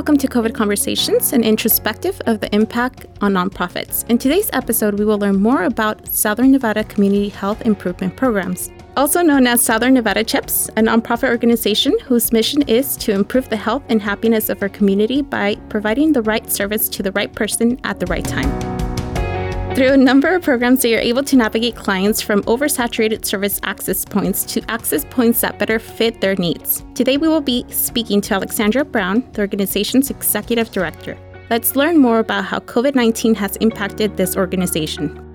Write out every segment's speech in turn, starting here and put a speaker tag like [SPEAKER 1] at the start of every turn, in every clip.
[SPEAKER 1] welcome to COVID Conversations, an introspective of the impact on nonprofits. In today's episode, we will learn more about Southern Nevada Community Health Improvement Programs. Also known as Southern Nevada CHIPS, a nonprofit organization whose mission is to improve the health and happiness of our community by providing the right service to the right person at the right time. Through a number of programs, they are able to navigate clients from oversaturated service access points to access points that better fit their needs. Today, we will be speaking to Alexandra Brown, the organization's executive director. Let's learn more about how COVID 19 has impacted this organization.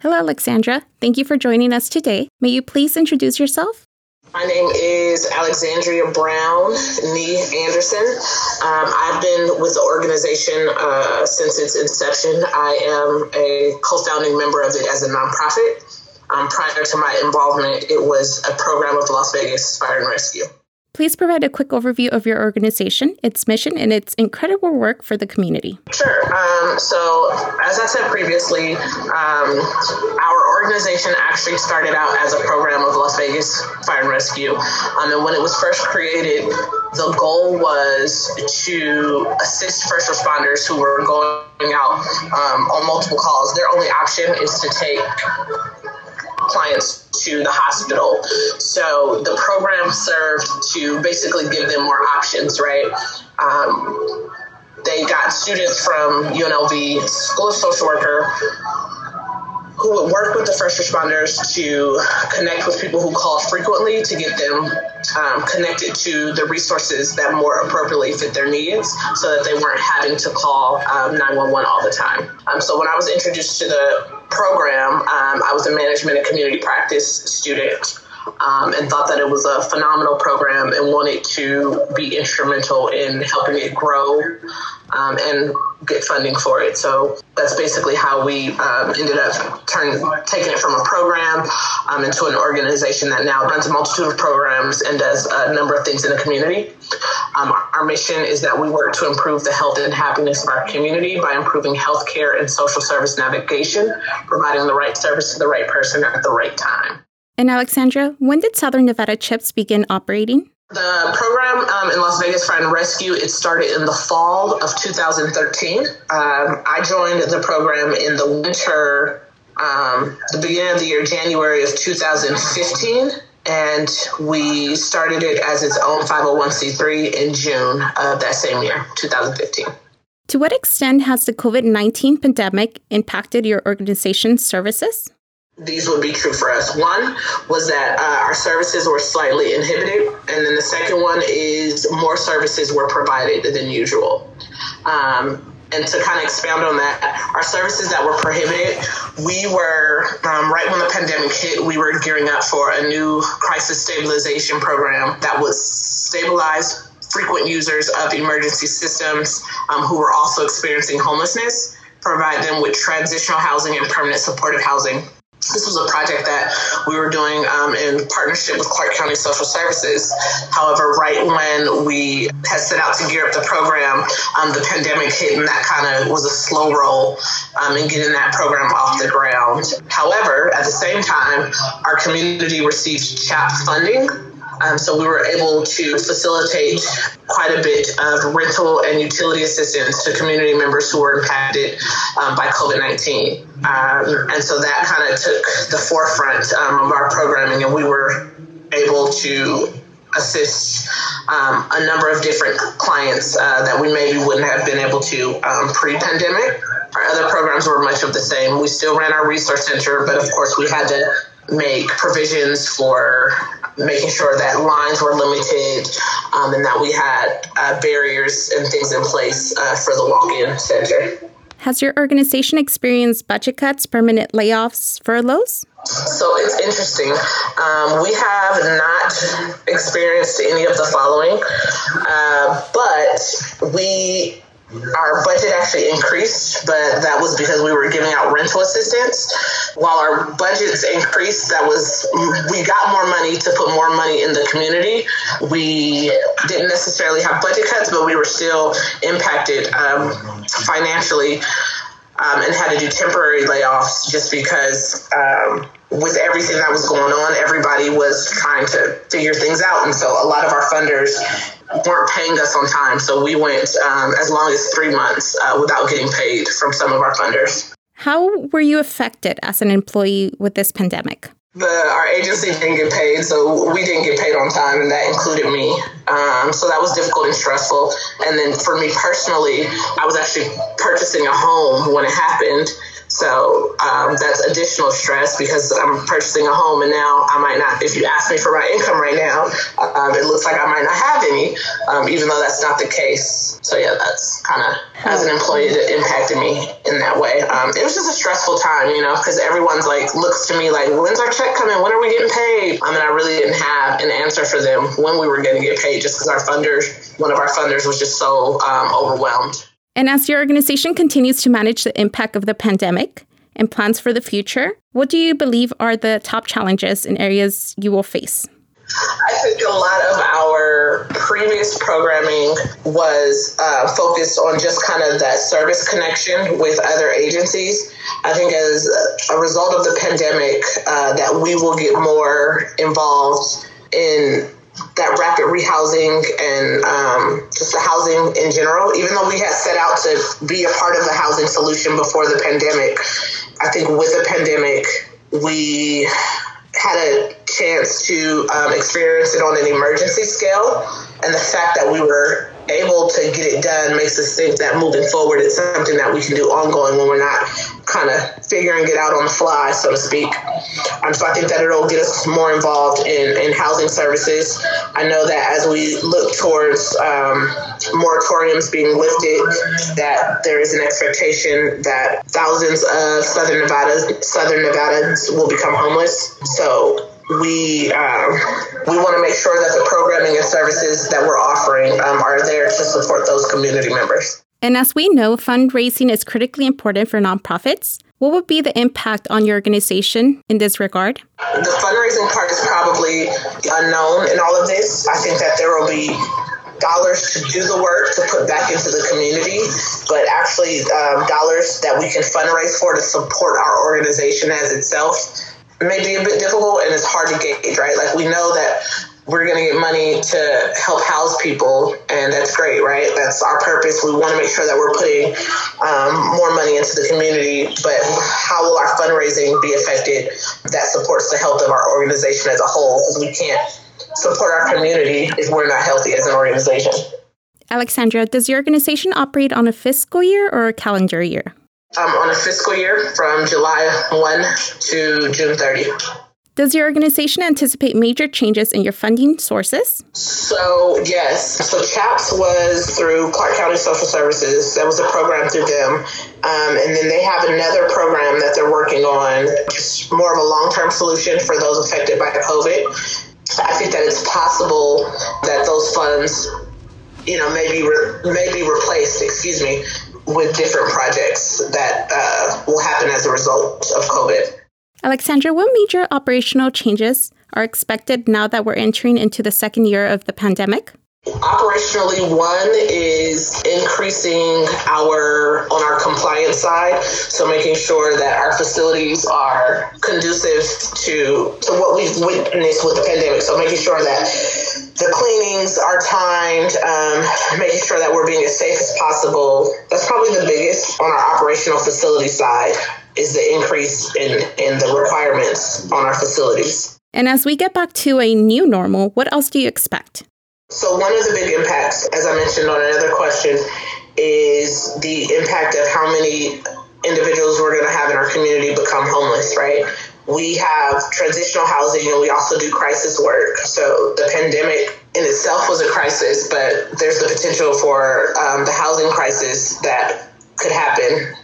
[SPEAKER 1] Hello, Alexandra. Thank you for joining us today. May you please introduce yourself?
[SPEAKER 2] My name is Alexandria Brown Nee Anderson. Um, I've been with the organization uh, since its inception. I am a co founding member of it as a nonprofit. Um, prior to my involvement, it was a program of Las Vegas Fire and Rescue.
[SPEAKER 1] Please provide a quick overview of your organization, its mission, and its incredible work for the community.
[SPEAKER 2] Sure. Um, so, as I said previously, um, our organization actually started out as a program of Las Vegas Fire and Rescue. Um, and when it was first created, the goal was to assist first responders who were going out um, on multiple calls. Their only option is to take clients to the hospital. So the program served to basically give them more options, right? Um, they got students from UNLV, School of Social Worker, who would work with the first responders to connect with people who call frequently to get them um, connected to the resources that more appropriately fit their needs so that they weren't having to call um, 911 all the time. Um, so when I was introduced to the program, um, I was a management and community practice student. Um, and thought that it was a phenomenal program and wanted to be instrumental in helping it grow um, and get funding for it. So that's basically how we um, ended up turning taking it from a program um, into an organization that now runs a multitude of programs and does a number of things in the community. Um, our mission is that we work to improve the health and happiness of our community by improving healthcare and social service navigation, providing the right service to the right person at the right time.
[SPEAKER 1] And Alexandra, when did Southern Nevada CHIPS begin operating?
[SPEAKER 2] The program um, in Las Vegas Fire and Rescue, it started in the fall of 2013. Um, I joined the program in the winter, um, the beginning of the year, January of 2015. And we started it as its own 501c3 in June of that same year, 2015.
[SPEAKER 1] To what extent has the COVID 19 pandemic impacted your organization's services?
[SPEAKER 2] These would be true for us. One was that uh, our services were slightly inhibited, and then the second one is more services were provided than usual. Um, and to kind of expound on that, our services that were prohibited, we were, um, right when the pandemic hit, we were gearing up for a new crisis stabilization program that would stabilize frequent users of emergency systems um, who were also experiencing homelessness, provide them with transitional housing and permanent supportive housing this was a project that we were doing um, in partnership with Clark County Social Services. However, right when we had set out to gear up the program, um, the pandemic hit, and that kind of was a slow roll um, in getting that program off the ground. However, at the same time, our community received CHAP funding um, so we were able to facilitate quite a bit of rental and utility assistance to community members who were impacted um, by COVID 19. Um, and so that kind of took the forefront um, of our programming, and we were able to assist um, a number of different clients uh, that we maybe wouldn't have been able to um, pre pandemic. Our other programs were much of the same. We still ran our resource center, but of course, we had to make provisions for making sure that lines were limited um, and that we had uh, barriers and things in place uh, for the walk-in center.
[SPEAKER 1] Has your organization experienced budget cuts, permanent layoffs, furloughs?
[SPEAKER 2] So it's interesting. Um, we have not experienced any of the following, uh, but we our budget actually increased, but that was because we were giving out rental assistance. While our budgets increased, that was we got more money to put more money in the community. We didn't necessarily have budget cuts, but we were still impacted um, financially um, and had to do temporary layoffs just because um, with everything that was going on, everybody was trying to figure things out. And so a lot of our funders weren't paying us on time. So we went um, as long as three months uh, without getting paid from some of our funders.
[SPEAKER 1] How were you affected as an employee with this pandemic?
[SPEAKER 2] The, our agency didn't get paid, so we didn't get paid on time, and that included me. Um, so that was difficult and stressful. And then for me personally, I was actually purchasing a home when it happened. So um, that's additional stress because I'm purchasing a home and now I might not, if you ask me for my income right now, um, it looks like I might not have any, um, even though that's not the case. So yeah, that's kind of, as an employee, it impacted me in that way. Um, it was just a stressful time, you know, because everyone's like, looks to me like, when's our check coming? When are we getting paid? I mean, I really didn't have an answer for them when we were going to get paid just because our funders, one of our funders was just so um, overwhelmed.
[SPEAKER 1] And as your organization continues to manage the impact of the pandemic and plans for the future, what do you believe are the top challenges and areas you will face?
[SPEAKER 2] I think a lot of our previous programming was uh, focused on just kind of that service connection with other agencies. I think as a result of the pandemic, uh, that we will get more involved in that rapid rehousing and um, just the housing in general. Even though we had set out to be a part of the housing solution before the pandemic, I think with the pandemic, we had a chance to um, experience it on an emergency scale. And the fact that we were able to get it done makes us think that moving forward, it's something that we can do ongoing when we're not kind of figuring it out on the fly, so to speak. Um, so I think that it'll get us more involved in, in housing services. I know that as we look towards um, moratoriums being lifted, that there is an expectation that thousands of Southern Nevada Southern Nevadans will become homeless. So we um, we want to make sure that the programming and services that we're offering um, are there to support those community members.
[SPEAKER 1] And as we know, fundraising is critically important for nonprofits. What would be the impact on your organization in this regard?
[SPEAKER 2] The fundraising part is probably unknown in all of this. I think that there will be dollars to do the work to put back into the community, but actually um, dollars that we can fundraise for to support our organization as itself may be a bit difficult and it's hard to gauge, right? Like we know that we're going to get money to help house people, and that's great, right? That's our purpose. We want to make sure that we're putting um, more money into the community, but how will our fundraising be affected that supports the health of our organization as a whole? Because we can't support our community if we're not healthy as an organization.
[SPEAKER 1] Alexandra, does your organization operate on a fiscal year or a calendar year?
[SPEAKER 2] um, on a fiscal year from July 1 to June 30.
[SPEAKER 1] Does your organization anticipate major changes in your funding sources?
[SPEAKER 2] So, yes. So, CHAPS was through Clark County Social Services. That was a program through them. Um, and then they have another program that they're working on, just more of a long term solution for those affected by COVID. I think that it's possible that those funds, you know, maybe re- maybe replaced, excuse me, with different projects that uh, will happen as a result of COVID.
[SPEAKER 1] Alexandra, what major operational changes are expected now that we're entering into the second year of the pandemic?
[SPEAKER 2] Operationally, one is increasing our on our compliance side, so making sure that our facilities are conducive to to what we've witnessed with the pandemic. So making sure that the cleanings are timed, um, making sure that we're being as safe as possible. That's probably the biggest on our operational facility side is the increase in in the requirements on our facilities.
[SPEAKER 1] And as we get back to a new normal, what else do you expect?
[SPEAKER 2] So, one of the big impacts, as I mentioned on another question, is the impact of how many individuals we're going to have in our community become homeless, right? We have transitional housing and we also do crisis work. So, the pandemic in itself was a crisis, but there's the potential for um, the housing crisis that could happen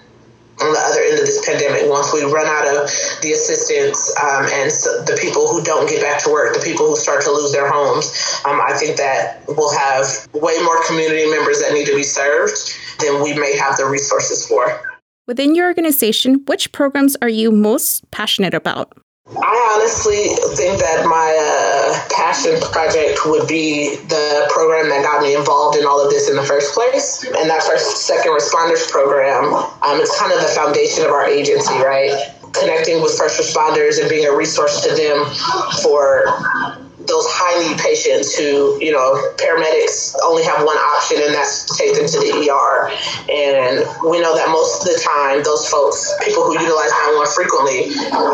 [SPEAKER 2] on the other end of this pandemic once we run out of the assistance um, and the people who don't get back to work the people who start to lose their homes um, i think that we'll have way more community members that need to be served than we may have the resources for.
[SPEAKER 1] Within your organization which programs are you most passionate about
[SPEAKER 2] I honestly think that my uh, passion project would be the program that got me involved in all of this in the first place, and that's our second responders program. Um, it's kind of the foundation of our agency, right? Connecting with first responders and being a resource to them for those high need patients who, you know, paramedics only have one option and that's to take them to the ER. And we know that most of the time, those folks, people who utilize 911 frequently,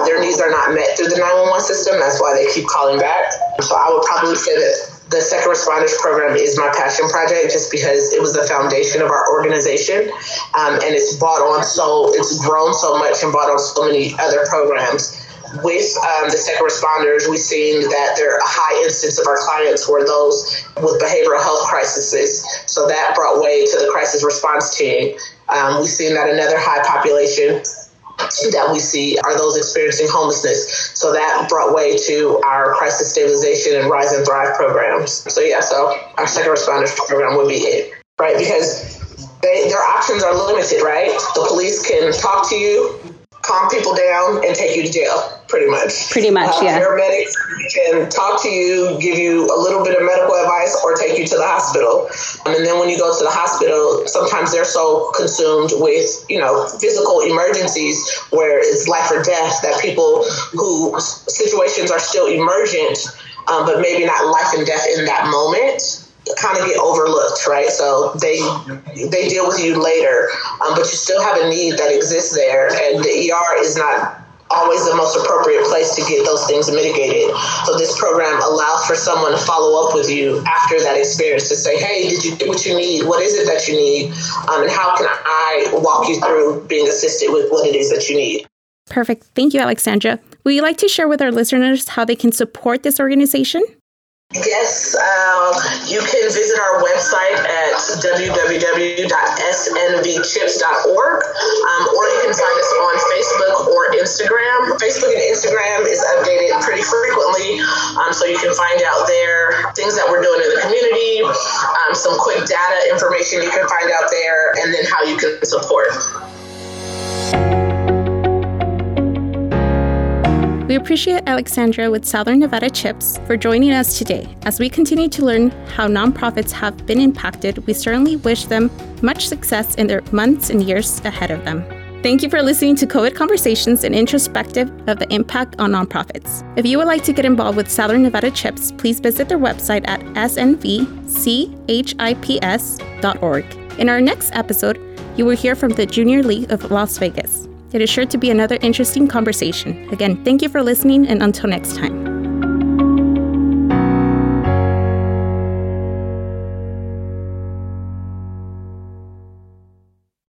[SPEAKER 2] their needs are not met through the 911 system. That's why they keep calling back. So I would probably say that the Second Responders Program is my passion project just because it was the foundation of our organization. Um, and it's bought on so, it's grown so much and bought on so many other programs with um, the second responders, we've seen that there are a high instance of our clients were those with behavioral health crises. So that brought way to the crisis response team. Um, we've seen that another high population that we see are those experiencing homelessness. So that brought way to our crisis stabilization and rise and thrive programs. So yeah, so our second responders program would be it, right? Because they, their options are limited, right? The police can talk to you, calm people down and take you to jail, pretty much.
[SPEAKER 1] Pretty much, uh, yeah.
[SPEAKER 2] Paramedics can talk to you, give you a little bit of medical advice, or take you to the hospital. And then when you go to the hospital, sometimes they're so consumed with, you know, physical emergencies where it's life or death that people who situations are still emergent, um, but maybe not life and death in that moment kind of get overlooked, right? So they they deal with you later, um, but you still have a need that exists there, and the ER is not always the most appropriate place to get those things mitigated. So this program allows for someone to follow up with you after that experience to say, "Hey, did you what you need? What is it that you need? Um, and how can I walk you through being assisted with what it is that you need?"
[SPEAKER 1] Perfect. Thank you, Alexandra. Would you like to share with our listeners how they can support this organization?
[SPEAKER 2] Yes, uh, you can visit our website at www.snvchips.org, um, or you can find us on Facebook or Instagram. Facebook and Instagram is updated pretty frequently, um, so you can find out there things that we're doing in the community, um, some quick data information you can find out there, and then how you can support.
[SPEAKER 1] We appreciate Alexandra with Southern Nevada Chips for joining us today. As we continue to learn how nonprofits have been impacted, we certainly wish them much success in their months and years ahead of them. Thank you for listening to COVID Conversations and Introspective of the Impact on Nonprofits. If you would like to get involved with Southern Nevada Chips, please visit their website at snvchips.org. In our next episode, you will hear from the Junior League of Las Vegas. It is sure to be another interesting conversation. Again, thank you for listening, and until next time.